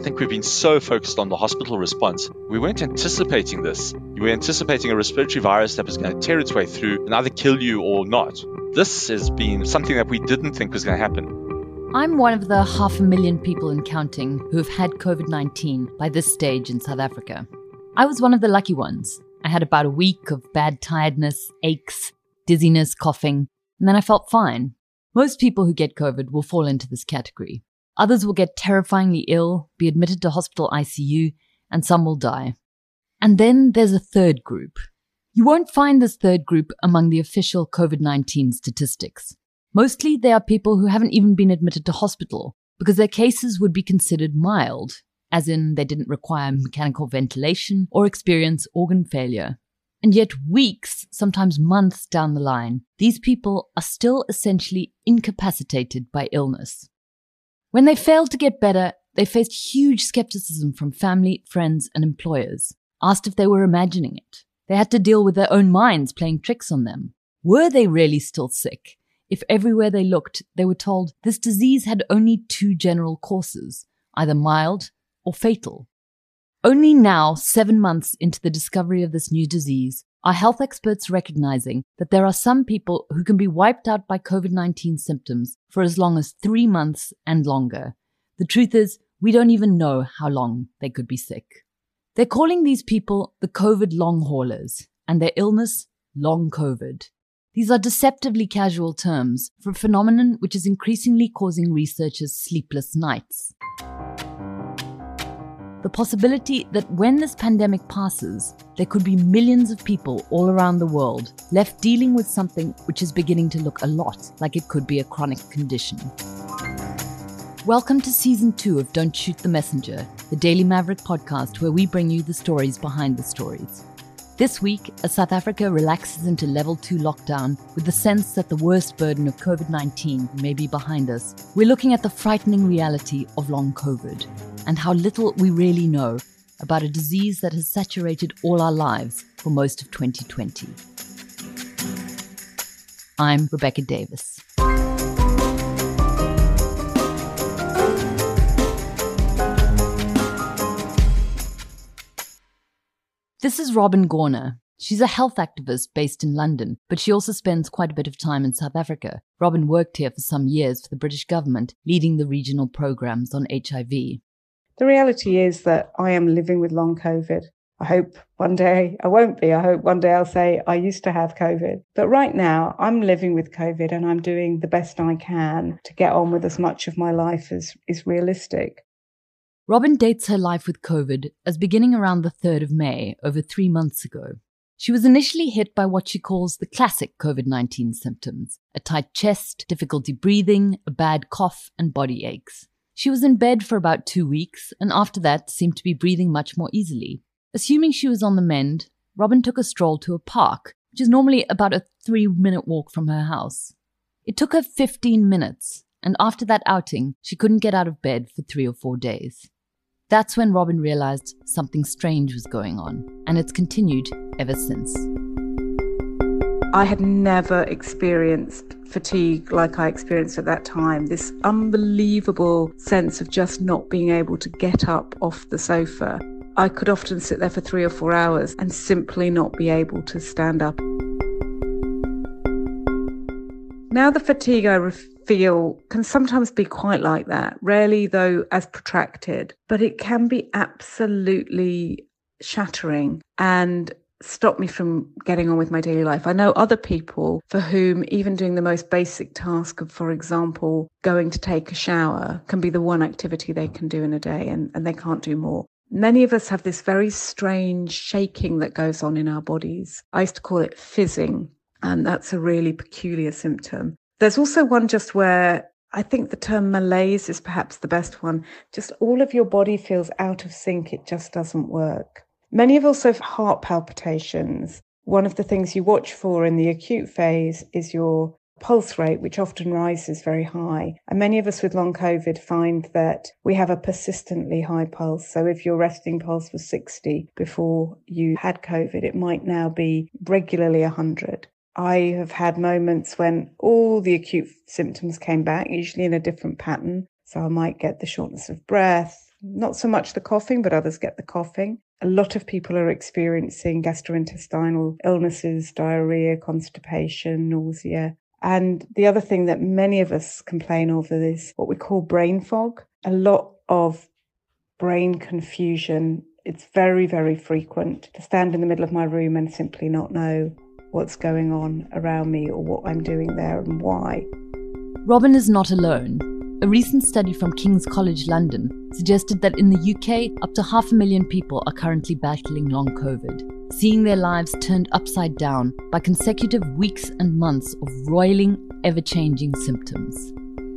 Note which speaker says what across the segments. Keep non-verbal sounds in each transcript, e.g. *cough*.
Speaker 1: I think we've been so focused on the hospital response, we weren't anticipating this. You were anticipating a respiratory virus that was going to tear its way through and either kill you or not. This has been something that we didn't think was going to happen.
Speaker 2: I'm one of the half a million people and counting who have had COVID 19 by this stage in South Africa. I was one of the lucky ones. I had about a week of bad tiredness, aches, dizziness, coughing, and then I felt fine. Most people who get COVID will fall into this category. Others will get terrifyingly ill, be admitted to hospital ICU, and some will die. And then there's a third group. You won't find this third group among the official COVID 19 statistics. Mostly they are people who haven't even been admitted to hospital because their cases would be considered mild, as in they didn't require mechanical ventilation or experience organ failure. And yet, weeks, sometimes months down the line, these people are still essentially incapacitated by illness. When they failed to get better, they faced huge skepticism from family, friends, and employers, asked if they were imagining it. They had to deal with their own minds playing tricks on them. Were they really still sick? If everywhere they looked, they were told this disease had only two general courses, either mild or fatal. Only now, seven months into the discovery of this new disease, are health experts recognizing that there are some people who can be wiped out by COVID 19 symptoms for as long as three months and longer. The truth is, we don't even know how long they could be sick. They're calling these people the COVID long haulers and their illness long COVID. These are deceptively casual terms for a phenomenon which is increasingly causing researchers sleepless nights the possibility that when this pandemic passes, there could be millions of people all around the world left dealing with something which is beginning to look a lot like it could be a chronic condition. Welcome to season two of Don't Shoot the Messenger, the Daily Maverick podcast where we bring you the stories behind the stories. This week, as South Africa relaxes into level 2 lockdown with the sense that the worst burden of COVID 19 may be behind us, we're looking at the frightening reality of long COVID and how little we really know about a disease that has saturated all our lives for most of 2020. I'm Rebecca Davis. This is Robin Gorna. She's a health activist based in London, but she also spends quite a bit of time in South Africa. Robin worked here for some years for the British government, leading the regional programs on HIV. The
Speaker 3: reality is that I am living with long COVID. I hope one day I won't be. I hope one day I'll say I used to have COVID. But right now, I'm living with COVID and I'm doing the best I can to get on with as much of my life as is realistic.
Speaker 2: Robin dates her life with COVID as beginning around the 3rd of May, over three months ago. She was initially hit by what she calls the classic COVID 19 symptoms a tight chest, difficulty breathing, a bad cough, and body aches. She was in bed for about two weeks, and after that seemed to be breathing much more easily. Assuming she was on the mend, Robin took a stroll to a park, which is normally about a three minute walk from her house. It took her 15 minutes, and after that outing, she couldn't get out of bed for three or four days. That's when Robin realized something strange was going on, and it's continued ever since.
Speaker 3: I had never experienced fatigue like I experienced at that time. This unbelievable sense of just not being able to get up off the sofa. I could often sit there for three or four hours and simply not be able to stand up. Now, the fatigue I feel can sometimes be quite like that, rarely though as protracted, but it can be absolutely shattering and stop me from getting on with my daily life. I know other people for whom even doing the most basic task of, for example, going to take a shower can be the one activity they can do in a day and, and they can't do more. Many of us have this very strange shaking that goes on in our bodies. I used to call it fizzing, and that's a really peculiar symptom. There's also one just where I think the term malaise is perhaps the best one. Just all of your body feels out of sync, it just doesn't work. Many of us have heart palpitations. One of the things you watch for in the acute phase is your pulse rate, which often rises very high. And many of us with long COVID find that we have a persistently high pulse. So if your resting pulse was 60 before you had COVID, it might now be regularly 100. I have had moments when all the acute symptoms came back, usually in a different pattern. So I might get the shortness of breath, not so much the coughing, but others get the coughing. A lot of people are experiencing gastrointestinal illnesses, diarrhea, constipation, nausea. And the other thing that many of us complain of is what we call brain fog. A lot of brain confusion. It's very, very frequent to stand in the middle of my room and simply not know what's going on around me or what I'm doing there and why.
Speaker 2: Robin is not alone. A recent study from King's College London suggested that in the UK, up to half a million people are currently battling long COVID, seeing their lives turned upside down by consecutive weeks and months of roiling, ever changing symptoms.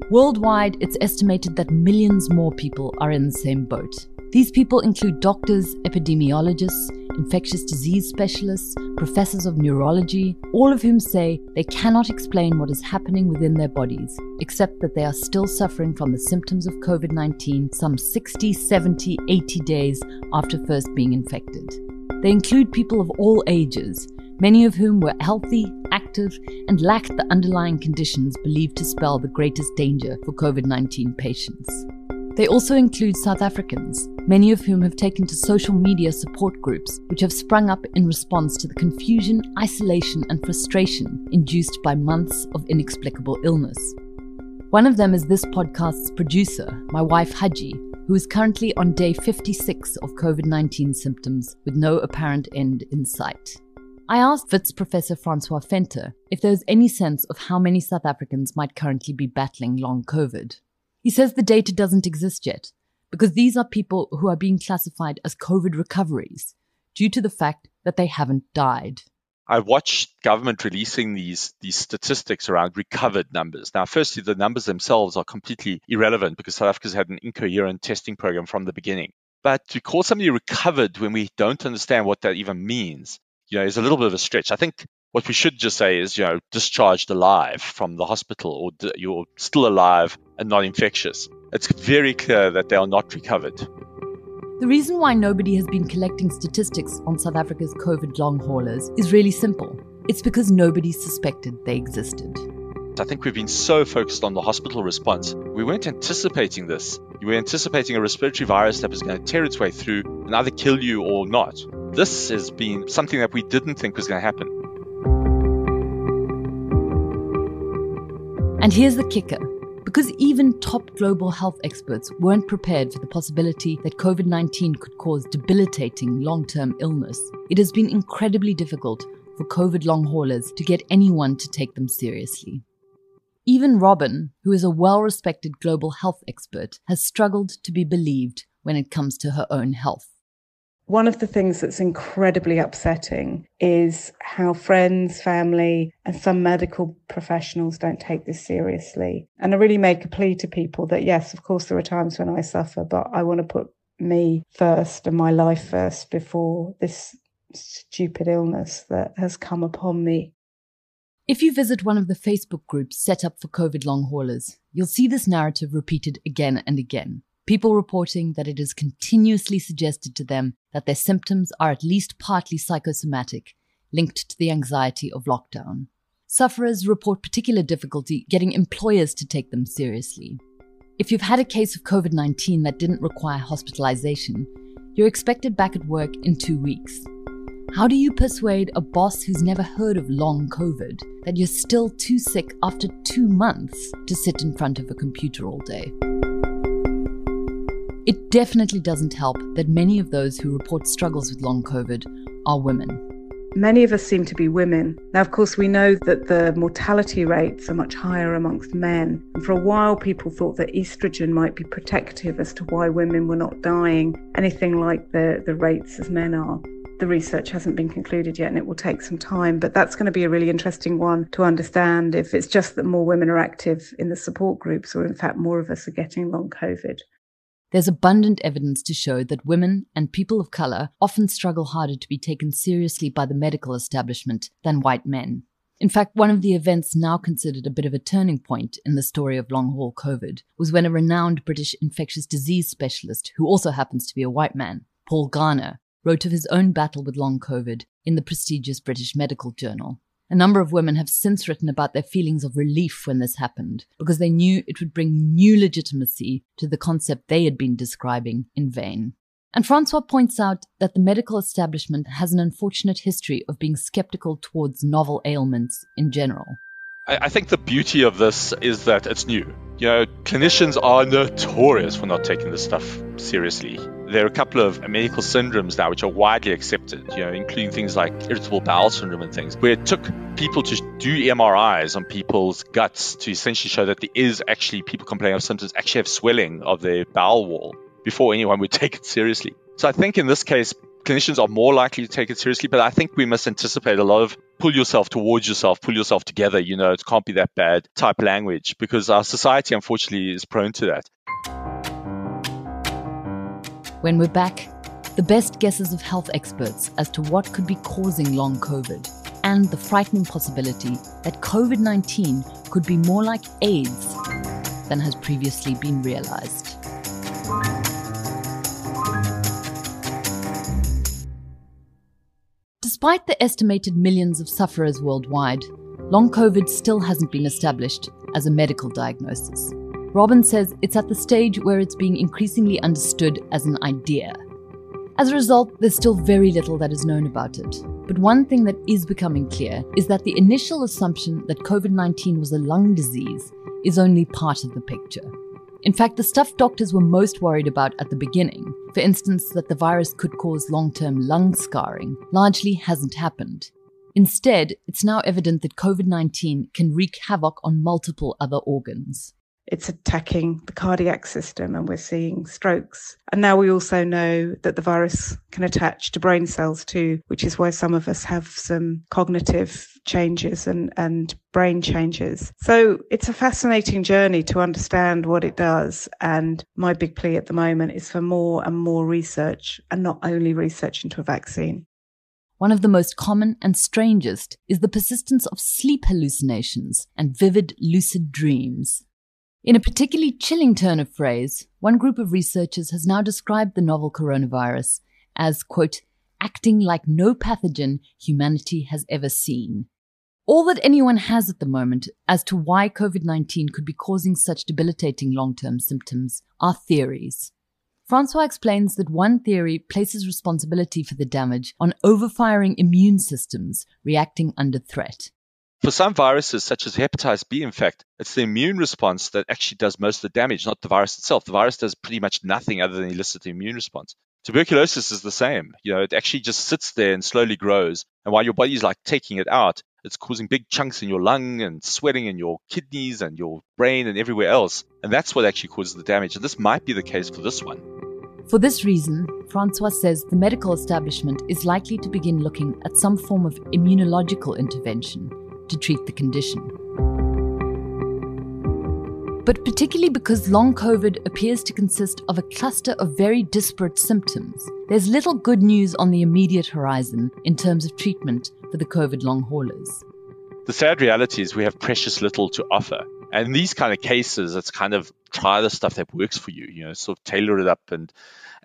Speaker 2: Worldwide, it's estimated that millions more people are in the same boat. These people include doctors, epidemiologists, infectious disease specialists, professors of neurology, all of whom say they cannot explain what is happening within their bodies, except that they are still suffering from the symptoms of COVID 19 some 60, 70, 80 days after first being infected. They include people of all ages, many of whom were healthy, active, and lacked the underlying conditions believed to spell the greatest danger for COVID 19 patients. They also include South Africans, many of whom have taken to social media support groups, which have sprung up in response to the confusion, isolation, and frustration induced by months of inexplicable illness. One of them is this podcast's producer, my wife Haji, who is currently on day 56 of COVID 19 symptoms with no apparent end in sight. I asked Wits Professor Francois Venter if there was any sense of how many South Africans might currently be battling long COVID. He says the data doesn't exist yet because these are people who are being classified as COVID recoveries due to the fact that they haven't died.
Speaker 1: I watched government releasing these these statistics around recovered numbers. Now, firstly, the numbers themselves are completely irrelevant because South Africa's had an incoherent testing program from the beginning. But to call somebody recovered when we don't understand what that even means, you know, is a little bit of a stretch. I think what we should just say is, you know, discharged alive from the hospital or you're still alive and not infectious. It's very clear that they are not recovered.
Speaker 2: The reason why nobody has been collecting statistics on South Africa's COVID long haulers is really simple. It's because nobody suspected they existed.
Speaker 1: I think we've been so focused on the hospital response, we weren't anticipating this. We were anticipating a respiratory virus that was going to tear its way through and either kill you or not. This has been something that we didn't think was going to happen.
Speaker 2: And here's the kicker because even top global health experts weren't prepared for the possibility that COVID 19 could cause debilitating long term illness, it has been incredibly difficult for COVID long haulers to get anyone to take them seriously. Even Robin, who is a well respected global health expert, has struggled to be believed when it comes to her own health.
Speaker 3: One of the things that's incredibly upsetting is how friends, family, and some medical professionals don't take this seriously. And I really make a plea to people that, yes, of course, there are times when I suffer, but I want to put me first and my life first before this stupid illness that has come upon me.
Speaker 2: If you visit one of the Facebook groups set up for COVID long haulers, you'll see this narrative repeated again and again. People reporting that it is continuously suggested to them that their symptoms are at least partly psychosomatic, linked to the anxiety of lockdown. Sufferers report particular difficulty getting employers to take them seriously. If you've had a case of COVID 19 that didn't require hospitalization, you're expected back at work in two weeks. How do you persuade a boss who's never heard of long COVID that you're still too sick after two months to sit in front of a computer all day? It definitely doesn't help that many of those who report struggles with long COVID are women.
Speaker 3: Many of us seem to be women. Now, of course, we know that the mortality rates are much higher amongst men. And for a while, people thought that estrogen might be protective as to why women were not dying anything like the, the rates as men are. The research hasn't been concluded yet and it will take some time, but that's going to be a really interesting one to understand if it's just that more women are active in the support groups or, in fact, more of us are getting long COVID.
Speaker 2: There's abundant evidence to show that women and people of color often struggle harder to be taken seriously by the medical establishment than white men. In fact, one of the events now considered a bit of a turning point in the story of long haul COVID was when a renowned British infectious disease specialist, who also happens to be a white man, Paul Garner, wrote of his own battle with long COVID in the prestigious British Medical Journal. A number of women have since written about their feelings of relief when this happened, because they knew it would bring new legitimacy to the concept they had been describing in vain. And Francois points out that the medical establishment has an unfortunate history of being skeptical towards novel ailments in general.
Speaker 1: I, think the beauty of this is that it's new. You know, clinicians are notorious for not taking this stuff seriously. There are a couple of medical syndromes now which are widely accepted, you know, including things like irritable bowel syndrome and things, where it took people to do MRIs on people's guts to essentially show that there is actually people complaining of symptoms actually have swelling of their bowel wall before anyone would *laughs* take it seriously. So I think in this case, clinicians are more likely to take it seriously, but I think we must anticipate a lot of pull yourself towards yourself, pull yourself together, you know, it can't be that bad type language because our society, unfortunately, is prone to that.
Speaker 2: When we're back, the best guesses of health experts as to what could be causing long COVID and the frightening possibility that COVID 19 could be more like AIDS than has previously been realized. Despite the estimated millions of sufferers worldwide, long COVID still hasn't been established as a medical diagnosis. Robin says it's at the stage where it's being increasingly understood as an idea. As a result, there's still very little that is known about it. But one thing that is becoming clear is that the initial assumption that COVID 19 was a lung disease is only part of the picture. In fact, the stuff doctors were most worried about at the beginning, for instance, that the virus could cause long term lung scarring, largely hasn't happened. Instead, it's now evident that COVID 19 can wreak havoc on multiple other organs
Speaker 3: it's attacking the cardiac system and we're seeing strokes. And now we also know that the virus can attach to brain cells too, which is why some of us have some cognitive changes and, and brain changes. So it's a fascinating journey to understand what it does. And my big plea at the moment is for more and more research and not only research into a vaccine.
Speaker 2: One of the most common and strangest is the persistence of sleep hallucinations and vivid lucid dreams. In a particularly chilling turn of phrase, one group of researchers has now described the novel coronavirus as, quote, acting like no pathogen humanity has ever seen. All that anyone has at the moment as to why COVID 19 could be causing such debilitating long term symptoms are theories. Francois explains that one theory places responsibility for the damage on overfiring immune systems reacting under threat.
Speaker 1: For some viruses, such as hepatitis B, in fact, it's the immune response that actually does most of the damage, not the virus itself. The virus does pretty much nothing other than elicit the immune response. Tuberculosis is the same. You know, it actually just sits there and slowly grows. And while your body's like taking it out, it's causing big chunks in your lung and sweating in your kidneys and your brain and everywhere else. And that's what actually causes the damage. And this might be the case for this one.
Speaker 2: For this reason, Francois says the medical establishment is likely to begin looking at some form of immunological intervention to treat the condition. But particularly because long COVID appears to consist of a cluster of very disparate symptoms, there's little good news on the immediate horizon in terms of treatment for the COVID long haulers.
Speaker 1: The sad reality is we have precious little to offer. And in these kind of cases, it's kind of try the stuff that works for you, you know, sort of tailor it up and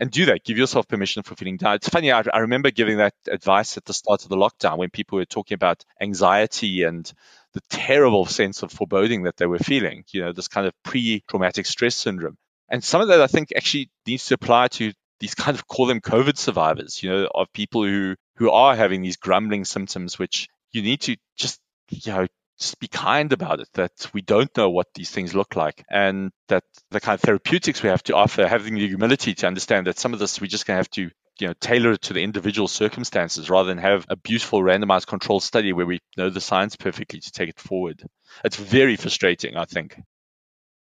Speaker 1: and do that. Give yourself permission for feeling down. It's funny. I, I remember giving that advice at the start of the lockdown when people were talking about anxiety and the terrible sense of foreboding that they were feeling. You know, this kind of pre-traumatic stress syndrome. And some of that I think actually needs to apply to these kind of call them COVID survivors. You know, of people who who are having these grumbling symptoms, which you need to just you know just be kind about it, that we don't know what these things look like, and that the kind of therapeutics we have to offer, having the humility to understand that some of this we're just going to have to you know, tailor it to the individual circumstances rather than have a beautiful randomized control study where we know the science perfectly to take it forward. It's very frustrating, I think.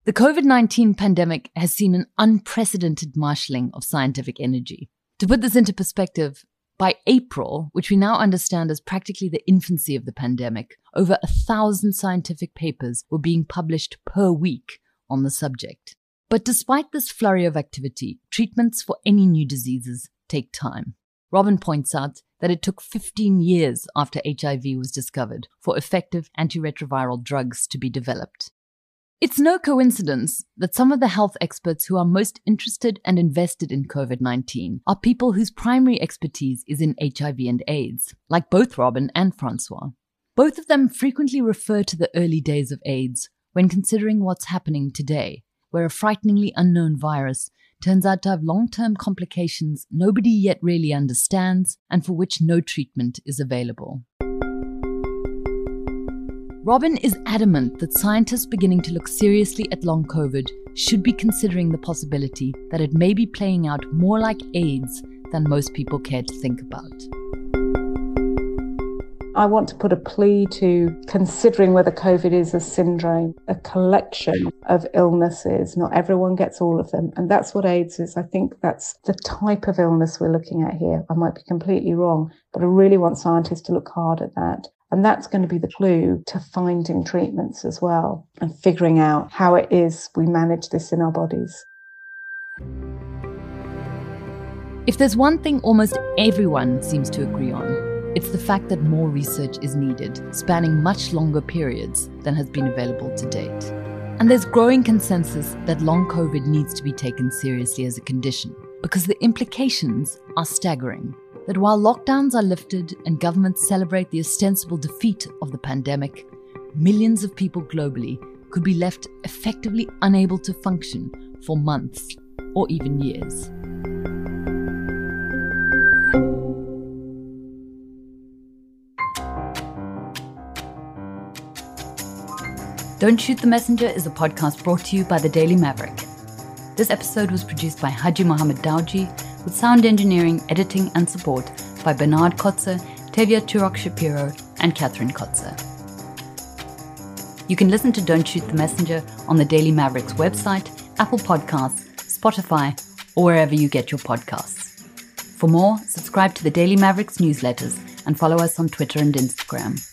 Speaker 2: The COVID 19 pandemic has seen an unprecedented marshalling of scientific energy. To put this into perspective, by April, which we now understand as practically the infancy of the pandemic, over a thousand scientific papers were being published per week on the subject. But despite this flurry of activity, treatments for any new diseases take time. Robin points out that it took 15 years after HIV was discovered for effective antiretroviral drugs to be developed. It's no coincidence that some of the health experts who are most interested and invested in COVID 19 are people whose primary expertise is in HIV and AIDS, like both Robin and Francois. Both of them frequently refer to the early days of AIDS when considering what's happening today, where a frighteningly unknown virus turns out to have long term complications nobody yet really understands and for which no treatment is available. Robin is adamant that scientists beginning to look seriously at long COVID should be considering the possibility that it may be playing out more like AIDS than most people care to think about.
Speaker 3: I want to put a plea to considering whether COVID is a syndrome, a collection of illnesses. Not everyone gets all of them. And that's what AIDS is. I think that's the type of illness we're looking at here. I might be completely wrong, but I really want scientists to look hard at that. And that's going to be the clue to finding treatments as well and figuring out how it is we manage this in our bodies.
Speaker 2: If there's one thing almost everyone seems to agree on, it's the fact that more research is needed, spanning much longer periods than has been available to date. And there's growing consensus that long COVID needs to be taken seriously as a condition because the implications are staggering. That while lockdowns are lifted and governments celebrate the ostensible defeat of the pandemic, millions of people globally could be left effectively unable to function for months or even years. Don't Shoot the Messenger is a podcast brought to you by the Daily Maverick. This episode was produced by Haji Mohamed Dawjee, with sound engineering, editing, and support by Bernard Kotzer, Tevye Turok Shapiro, and Catherine Kotzer. You can listen to Don't Shoot the Messenger on the Daily Mavericks website, Apple Podcasts, Spotify, or wherever you get your podcasts. For more, subscribe to the Daily Mavericks newsletters and follow us on Twitter and Instagram.